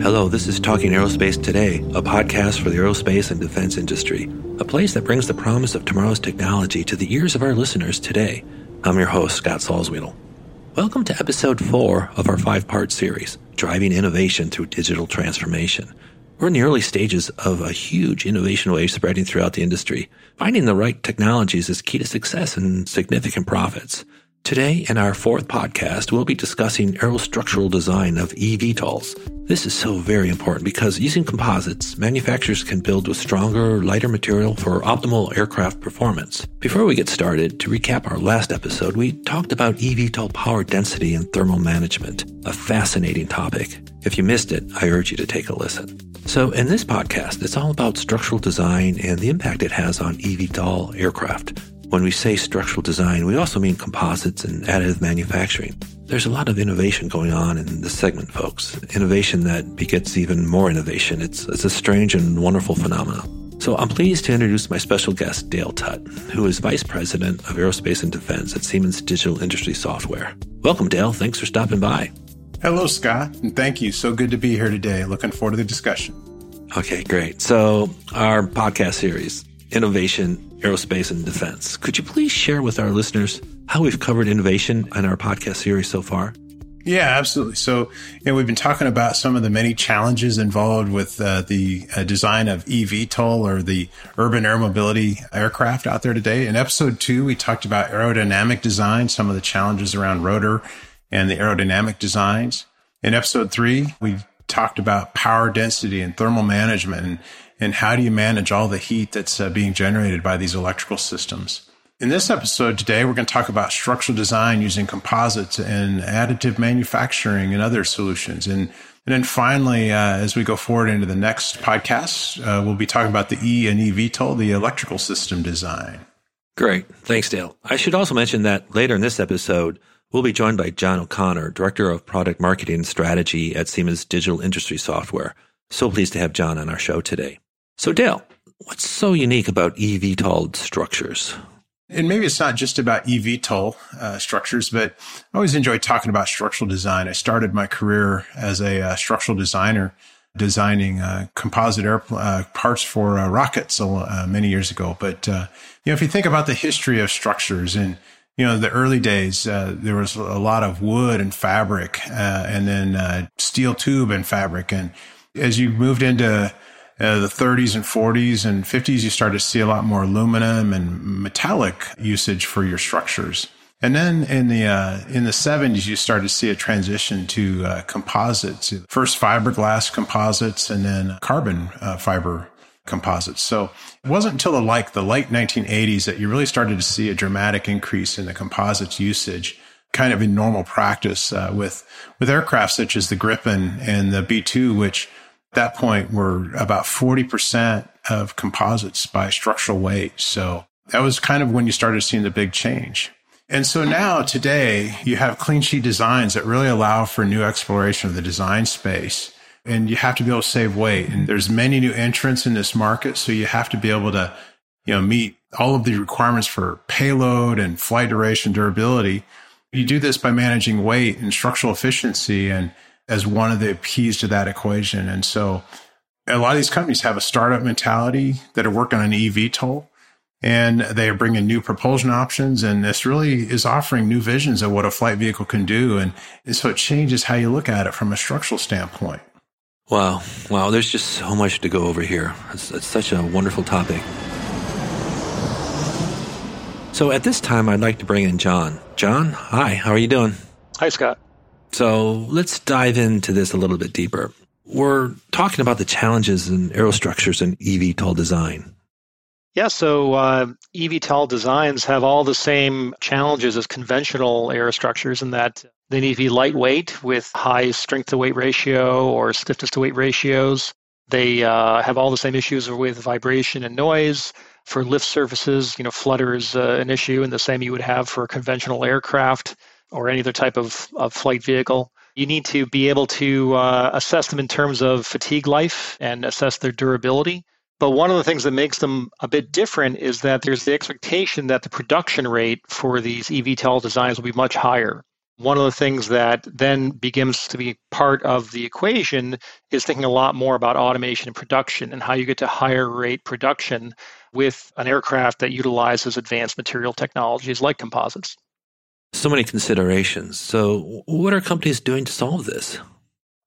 Hello, this is Talking Aerospace Today, a podcast for the aerospace and defense industry, a place that brings the promise of tomorrow's technology to the ears of our listeners today. I'm your host, Scott Salzwedel. Welcome to episode four of our five part series, Driving Innovation Through Digital Transformation. We're in the early stages of a huge innovation wave spreading throughout the industry. Finding the right technologies is key to success and significant profits. Today, in our fourth podcast, we'll be discussing aerostructural design of eVTOLs. This is so very important because using composites, manufacturers can build with stronger, lighter material for optimal aircraft performance. Before we get started, to recap our last episode, we talked about eVTOL power density and thermal management, a fascinating topic. If you missed it, I urge you to take a listen. So, in this podcast, it's all about structural design and the impact it has on eVTOL aircraft. When we say structural design, we also mean composites and additive manufacturing. There's a lot of innovation going on in this segment, folks. Innovation that begets even more innovation. It's, it's a strange and wonderful phenomenon. So I'm pleased to introduce my special guest, Dale Tutt, who is Vice President of Aerospace and Defense at Siemens Digital Industry Software. Welcome, Dale. Thanks for stopping by. Hello, Scott, and thank you. So good to be here today. Looking forward to the discussion. Okay, great. So, our podcast series, Innovation aerospace and defense. Could you please share with our listeners how we've covered innovation in our podcast series so far? Yeah, absolutely. So, you know, we've been talking about some of the many challenges involved with uh, the uh, design of eVTOL or the urban air mobility aircraft out there today. In episode two, we talked about aerodynamic design, some of the challenges around rotor and the aerodynamic designs. In episode three, we talked about power density and thermal management and and how do you manage all the heat that's uh, being generated by these electrical systems. In this episode today, we're going to talk about structural design using composites and additive manufacturing and other solutions. And, and then finally, uh, as we go forward into the next podcast, uh, we'll be talking about the E and eVTOL, the electrical system design. Great. Thanks, Dale. I should also mention that later in this episode, we'll be joined by John O'Connor, Director of Product Marketing Strategy at Siemens Digital Industry Software. So pleased to have John on our show today. So, Dale, what's so unique about eVTOL structures? And maybe it's not just about eVTOL uh, structures, but I always enjoy talking about structural design. I started my career as a uh, structural designer, designing uh, composite air uh, parts for uh, rockets uh, many years ago. But you know, if you think about the history of structures and you know, the early days, there was a lot of wood and fabric, and then steel tube and fabric. And as you moved into uh, the 30s and 40s and 50s, you start to see a lot more aluminum and metallic usage for your structures. And then in the uh, in the 70s, you start to see a transition to uh, composites. First fiberglass composites, and then carbon uh, fiber composites. So it wasn't until the like the late 1980s that you really started to see a dramatic increase in the composites usage, kind of in normal practice uh, with with aircraft such as the Gripen and the B2, which that point were about 40% of composites by structural weight. So that was kind of when you started seeing the big change. And so now today you have clean sheet designs that really allow for new exploration of the design space. And you have to be able to save weight. And there's many new entrants in this market. So you have to be able to, you know, meet all of the requirements for payload and flight duration durability. You do this by managing weight and structural efficiency and as one of the keys to that equation. And so a lot of these companies have a startup mentality that are working on an eVTOL and they are bringing new propulsion options. And this really is offering new visions of what a flight vehicle can do. And, and so it changes how you look at it from a structural standpoint. Wow. Wow. There's just so much to go over here. It's, it's such a wonderful topic. So at this time, I'd like to bring in John. John, hi. How are you doing? Hi, Scott. So let's dive into this a little bit deeper. We're talking about the challenges in aerostructures and eVTOL design. Yeah, so uh, eVTOL designs have all the same challenges as conventional aerostructures in that they need to be lightweight with high strength to weight ratio or stiffness to weight ratios. They uh, have all the same issues with vibration and noise. For lift surfaces, you know, flutter is uh, an issue, and the same you would have for conventional aircraft or any other type of, of flight vehicle. You need to be able to uh, assess them in terms of fatigue life and assess their durability. But one of the things that makes them a bit different is that there's the expectation that the production rate for these eVTOL designs will be much higher. One of the things that then begins to be part of the equation is thinking a lot more about automation and production and how you get to higher rate production with an aircraft that utilizes advanced material technologies like composites. So many considerations. So, what are companies doing to solve this?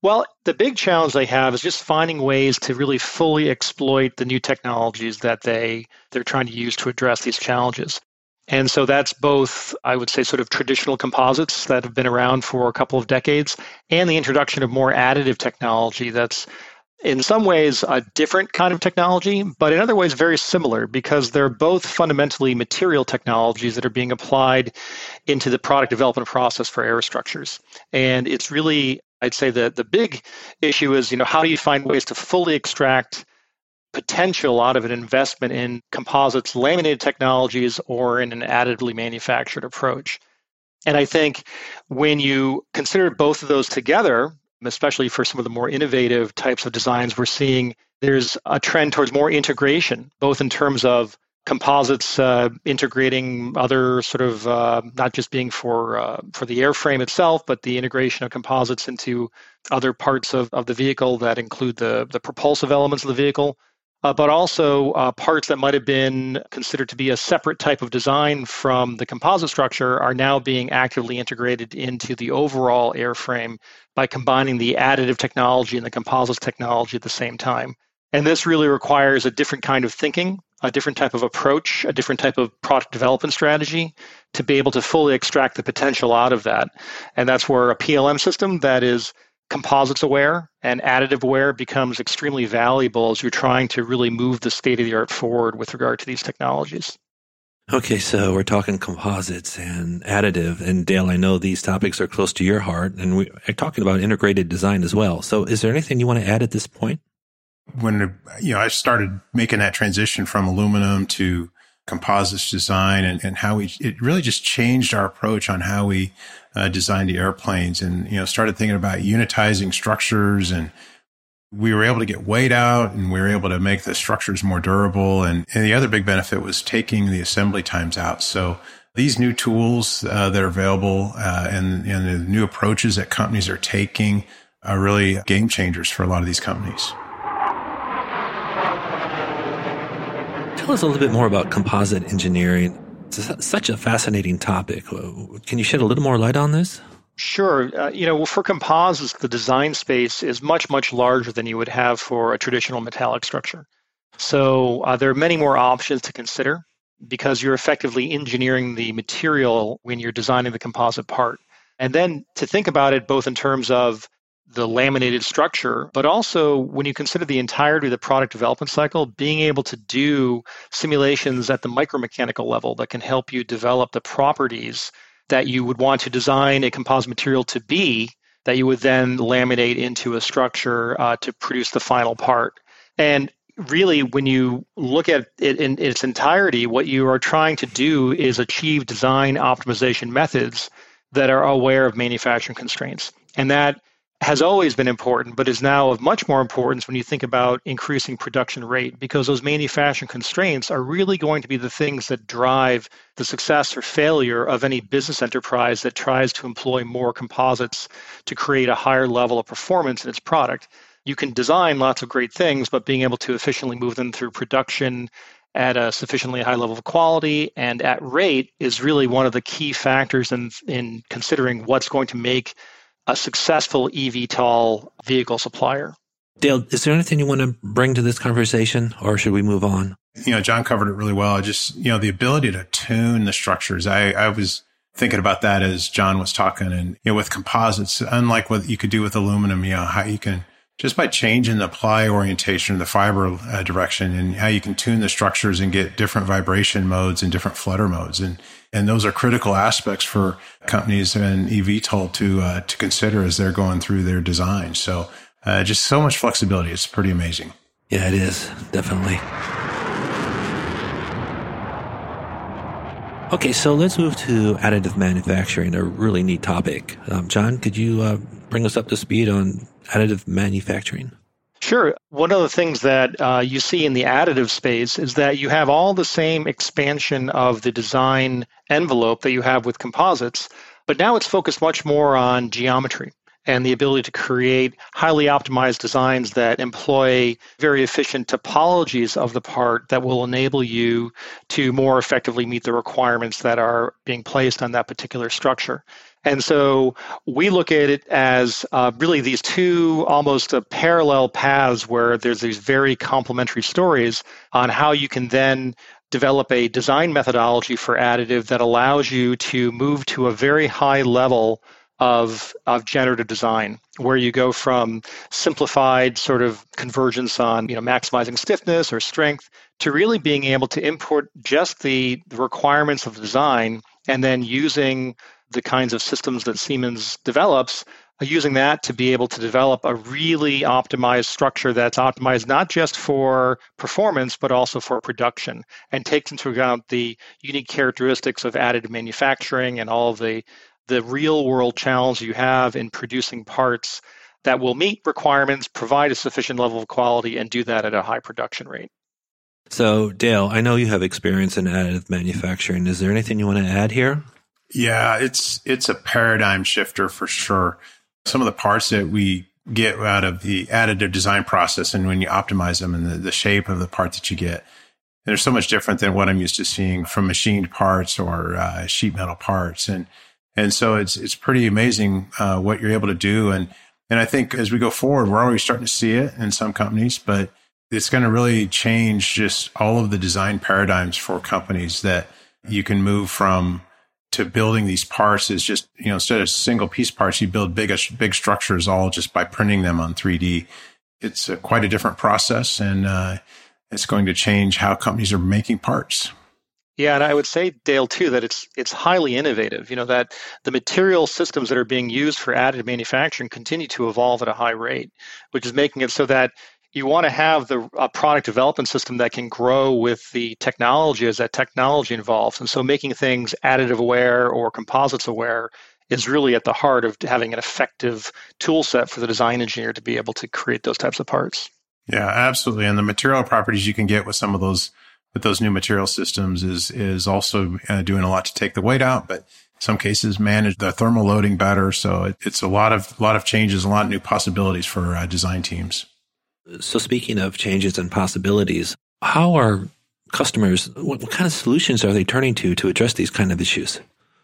Well, the big challenge they have is just finding ways to really fully exploit the new technologies that they they're trying to use to address these challenges. And so that's both, I would say, sort of traditional composites that have been around for a couple of decades and the introduction of more additive technology that's in some ways a different kind of technology, but in other ways very similar because they're both fundamentally material technologies that are being applied into the product development process for aerostructures. And it's really, I'd say that the big issue is, you know, how do you find ways to fully extract potential out of an investment in composites laminated technologies or in an additively manufactured approach? And I think when you consider both of those together, especially for some of the more innovative types of designs, we're seeing there's a trend towards more integration, both in terms of composites uh, integrating other sort of uh, not just being for uh, for the airframe itself, but the integration of composites into other parts of, of the vehicle that include the the propulsive elements of the vehicle, uh, but also uh, parts that might have been considered to be a separate type of design from the composite structure are now being actively integrated into the overall airframe by combining the additive technology and the composites technology at the same time. And this really requires a different kind of thinking, a different type of approach, a different type of product development strategy to be able to fully extract the potential out of that. And that's where a PLM system that is composites aware and additive aware becomes extremely valuable as you're trying to really move the state of the art forward with regard to these technologies. Okay, so we're talking composites and additive. And Dale, I know these topics are close to your heart, and we are talking about integrated design as well. So, is there anything you want to add at this point? When you know, I started making that transition from aluminum to composites design, and, and how we it really just changed our approach on how we uh, designed the airplanes and, you know, started thinking about unitizing structures and we were able to get weight out and we were able to make the structures more durable. And, and the other big benefit was taking the assembly times out. So these new tools uh, that are available uh, and, and the new approaches that companies are taking are really game changers for a lot of these companies. Tell us a little bit more about composite engineering it's such a fascinating topic. Uh, can you shed a little more light on this? Sure. Uh, you know, for composites, the design space is much, much larger than you would have for a traditional metallic structure. So uh, there are many more options to consider because you're effectively engineering the material when you're designing the composite part. And then to think about it both in terms of the laminated structure, but also when you consider the entirety of the product development cycle, being able to do simulations at the micromechanical level that can help you develop the properties that you would want to design a composite material to be that you would then laminate into a structure uh, to produce the final part. And really, when you look at it in its entirety, what you are trying to do is achieve design optimization methods that are aware of manufacturing constraints. And that has always been important, but is now of much more importance when you think about increasing production rate because those manufacturing constraints are really going to be the things that drive the success or failure of any business enterprise that tries to employ more composites to create a higher level of performance in its product. You can design lots of great things, but being able to efficiently move them through production at a sufficiently high level of quality and at rate is really one of the key factors in, in considering what's going to make a successful eVTOL vehicle supplier. Dale, is there anything you want to bring to this conversation or should we move on? You know, John covered it really well. Just, you know, the ability to tune the structures. I, I was thinking about that as John was talking and, you know, with composites, unlike what you could do with aluminum, you know, how you can just by changing the ply orientation, the fiber uh, direction and how you can tune the structures and get different vibration modes and different flutter modes. And and those are critical aspects for companies and eVTOL to uh, to consider as they're going through their design. So uh, just so much flexibility. It's pretty amazing. Yeah, it is definitely. Okay, so let's move to additive manufacturing, a really neat topic. Um, John, could you uh, bring us up to speed on additive manufacturing? Sure. One of the things that uh, you see in the additive space is that you have all the same expansion of the design envelope that you have with composites, but now it's focused much more on geometry and the ability to create highly optimized designs that employ very efficient topologies of the part that will enable you to more effectively meet the requirements that are being placed on that particular structure. And so we look at it as uh, really these two almost uh, parallel paths where there's these very complementary stories on how you can then develop a design methodology for additive that allows you to move to a very high level of, of generative design, where you go from simplified sort of convergence on you know maximizing stiffness or strength to really being able to import just the, the requirements of design and then using the kinds of systems that Siemens develops, using that to be able to develop a really optimized structure that's optimized not just for performance, but also for production and takes into account the unique characteristics of additive manufacturing and all the, the real world challenge you have in producing parts that will meet requirements, provide a sufficient level of quality, and do that at a high production rate. So, Dale, I know you have experience in additive manufacturing. Is there anything you want to add here? Yeah, it's it's a paradigm shifter for sure. Some of the parts that we get out of the additive design process and when you optimize them and the, the shape of the part that you get, they're so much different than what I'm used to seeing from machined parts or uh, sheet metal parts. And and so it's it's pretty amazing uh, what you're able to do. And and I think as we go forward, we're already starting to see it in some companies, but it's going to really change just all of the design paradigms for companies that you can move from to building these parts is just, you know, instead of single piece parts, you build big, big structures all just by printing them on 3D. It's a, quite a different process and uh, it's going to change how companies are making parts. Yeah, and I would say, Dale, too, that it's it's highly innovative. You know that the material systems that are being used for additive manufacturing continue to evolve at a high rate, which is making it so that you want to have the a product development system that can grow with the technology as that technology evolves. And so making things additive aware or composites aware is really at the heart of having an effective tool set for the design engineer to be able to create those types of parts. Yeah, absolutely. And the material properties you can get with some of those with those new material systems is is also uh, doing a lot to take the weight out, but some cases manage the thermal loading better. So it, it's a lot of lot of changes, a lot of new possibilities for uh, design teams. So, speaking of changes and possibilities, how are customers, what, what kind of solutions are they turning to to address these kind of issues?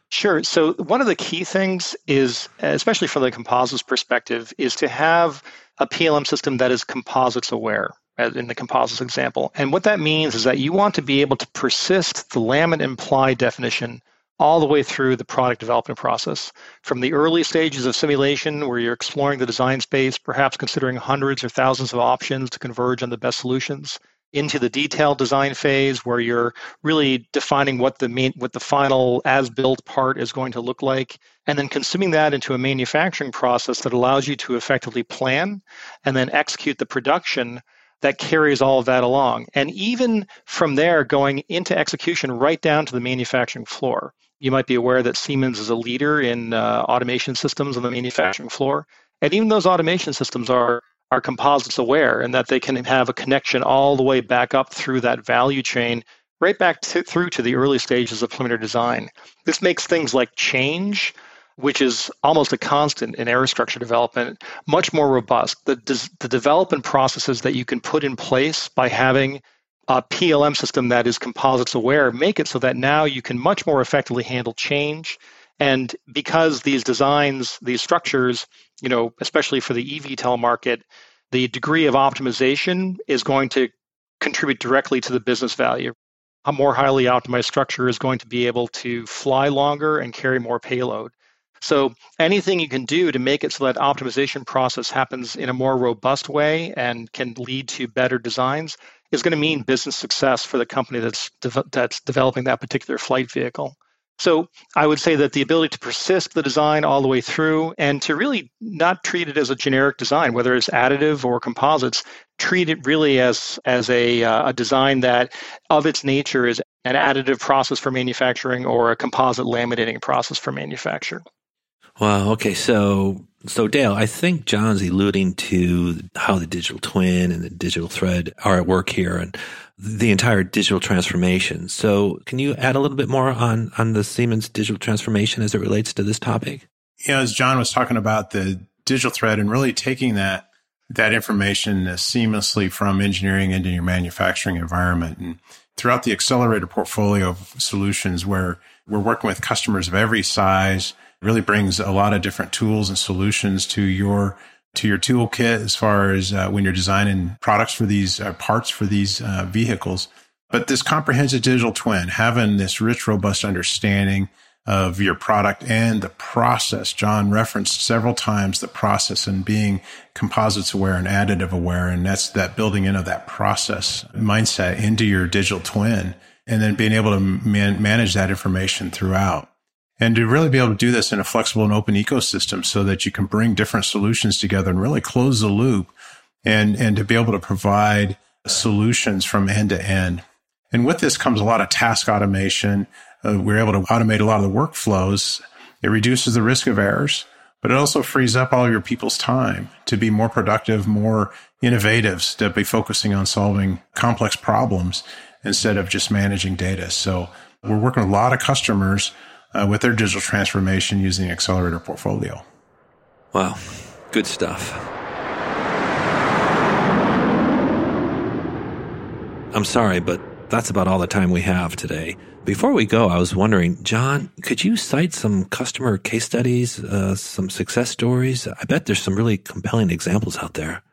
Sure. So, one of the key things is, especially from the composites perspective, is to have a PLM system that is composites aware in the composites example. And what that means is that you want to be able to persist the laminate imply definition all the way through the product development process. From the early stages of simulation, where you're exploring the design space, perhaps considering hundreds or thousands of options to converge on the best solutions, into the detailed design phase, where you're really defining what the main, what the final as-built part is going to look like, and then consuming that into a manufacturing process that allows you to effectively plan and then execute the production that carries all of that along. And even from there, going into execution right down to the manufacturing floor. You might be aware that Siemens is a leader in uh, automation systems on the manufacturing floor. And even those automation systems are, are composites aware and that they can have a connection all the way back up through that value chain, right back to, through to the early stages of preliminary design. This makes things like change, which is almost a constant in aerostructure development, much more robust. The, the development processes that you can put in place by having a PLM system that is composites aware make it so that now you can much more effectively handle change. And because these designs, these structures, you know, especially for the eVTOL market, the degree of optimization is going to contribute directly to the business value. A more highly optimized structure is going to be able to fly longer and carry more payload. So anything you can do to make it so that optimization process happens in a more robust way and can lead to better designs is going to mean business success for the company that's de- that's developing that particular flight vehicle. So I would say that the ability to persist the design all the way through and to really not treat it as a generic design, whether it's additive or composites, treat it really as as a, uh, a design that of its nature is an additive process for manufacturing or a composite laminating process for manufacture. Well, okay, so so Dale, I think John's alluding to how the digital twin and the digital thread are at work here and the entire digital transformation. So can you add a little bit more on on the Siemens digital transformation as it relates to this topic? Yeah, as John was talking about the digital thread and really taking that that information seamlessly from engineering into your manufacturing environment and throughout the Xcelerator portfolio of solutions where we're working with customers of every size really brings a lot of different tools and solutions to your to your toolkit as far as uh, when you're designing products for these uh, parts for these uh, vehicles. But this comprehensive digital twin, having this rich, robust understanding of your product and the process. John referenced several times the process and being composites aware and additive aware. And that's that building in of that process mindset into your digital twin and then being able to man- manage that information throughout and to really be able to do this in a flexible and open ecosystem so that you can bring different solutions together and really close the loop and, and to be able to provide solutions from end to end. And with this comes a lot of task automation. Uh, we're able to automate a lot of the workflows. It reduces the risk of errors, but it also frees up all your people's time to be more productive, more innovative, to be focusing on solving complex problems instead of just managing data. So we're working with a lot of customers uh, with their digital transformation using the Xcelerator portfolio. Wow, good stuff. I'm sorry, but that's about all the time we have today. Before we go, I was wondering, John, could you cite some customer case studies, uh, some success stories? I bet there's some really compelling examples out there.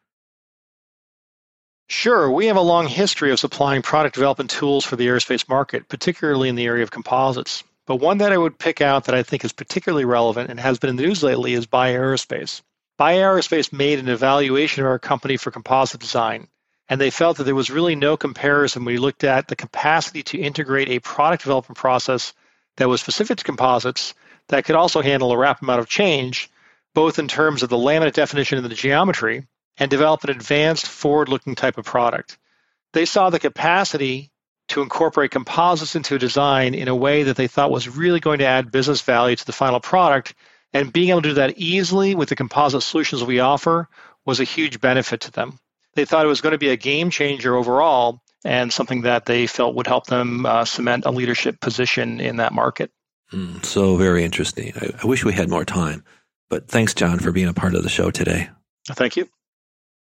Sure. We have a long history of supplying product development tools for the aerospace market, particularly in the area of composites. But one that I would pick out that I think is particularly relevant and has been in the news lately is Bye Aerospace. Bye Aerospace made an evaluation of our company for composite design, and they felt that there was really no comparison when we looked at the capacity to integrate a product development process that was specific to composites that could also handle a rapid amount of change, both in terms of the laminate definition and the geometry, and develop an advanced forward looking type of product. They saw the capacity to incorporate composites into a design in a way that they thought was really going to add business value to the final product. And being able to do that easily with the composite solutions we offer was a huge benefit to them. They thought it was going to be a game changer overall and something that they felt would help them uh, cement a leadership position in that market. Mm, so very interesting. I, I wish we had more time, but thanks, John, for being a part of the show today. Thank you.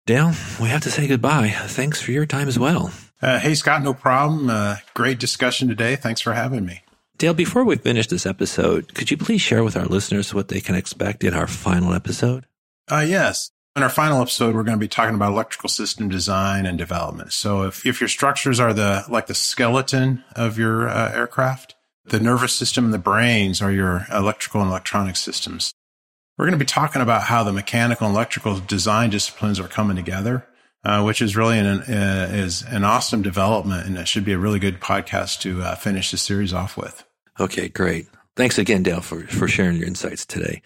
Dale, we have to say goodbye. Thanks for your time as well. Uh, hey, Scott, no problem. Uh, great discussion today. Thanks for having me. Dale, before we finish this episode, could you please share with our listeners what they can expect in our final episode? Uh, yes. In our final episode, we're going to be talking about electrical system design and development. So if, if your structures are the, like the skeleton of your uh, aircraft, the nervous system and the brains are your electrical and electronic systems. We're going to be talking about how the mechanical and electrical design disciplines are coming together uh, which is really an uh, is an awesome development, and it should be a really good podcast to uh, finish the series off with. Okay, great. Thanks again, Dale, for for sharing your insights today.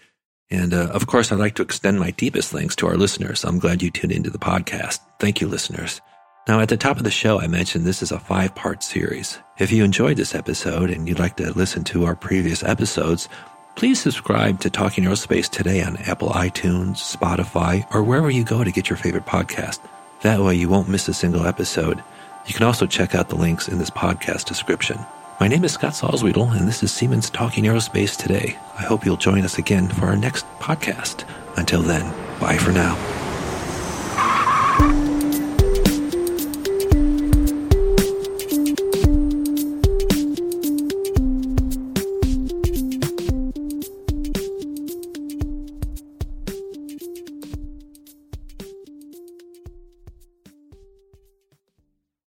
And uh, of course, I'd like to extend my deepest thanks to our listeners. I'm glad you tuned into the podcast. Thank you, listeners. Now, at the top of the show, I mentioned this is a five part series. If you enjoyed this episode and you'd like to listen to our previous episodes, please subscribe to Talking Aerospace today on Apple iTunes, Spotify, or wherever you go to get your favorite podcast. That way you won't miss a single episode. You can also check out the links in this podcast description. My name is Scott Salzwedel, and this is Siemens Talking Aerospace Today. I hope you'll join us again for our next podcast. Until then, bye for now.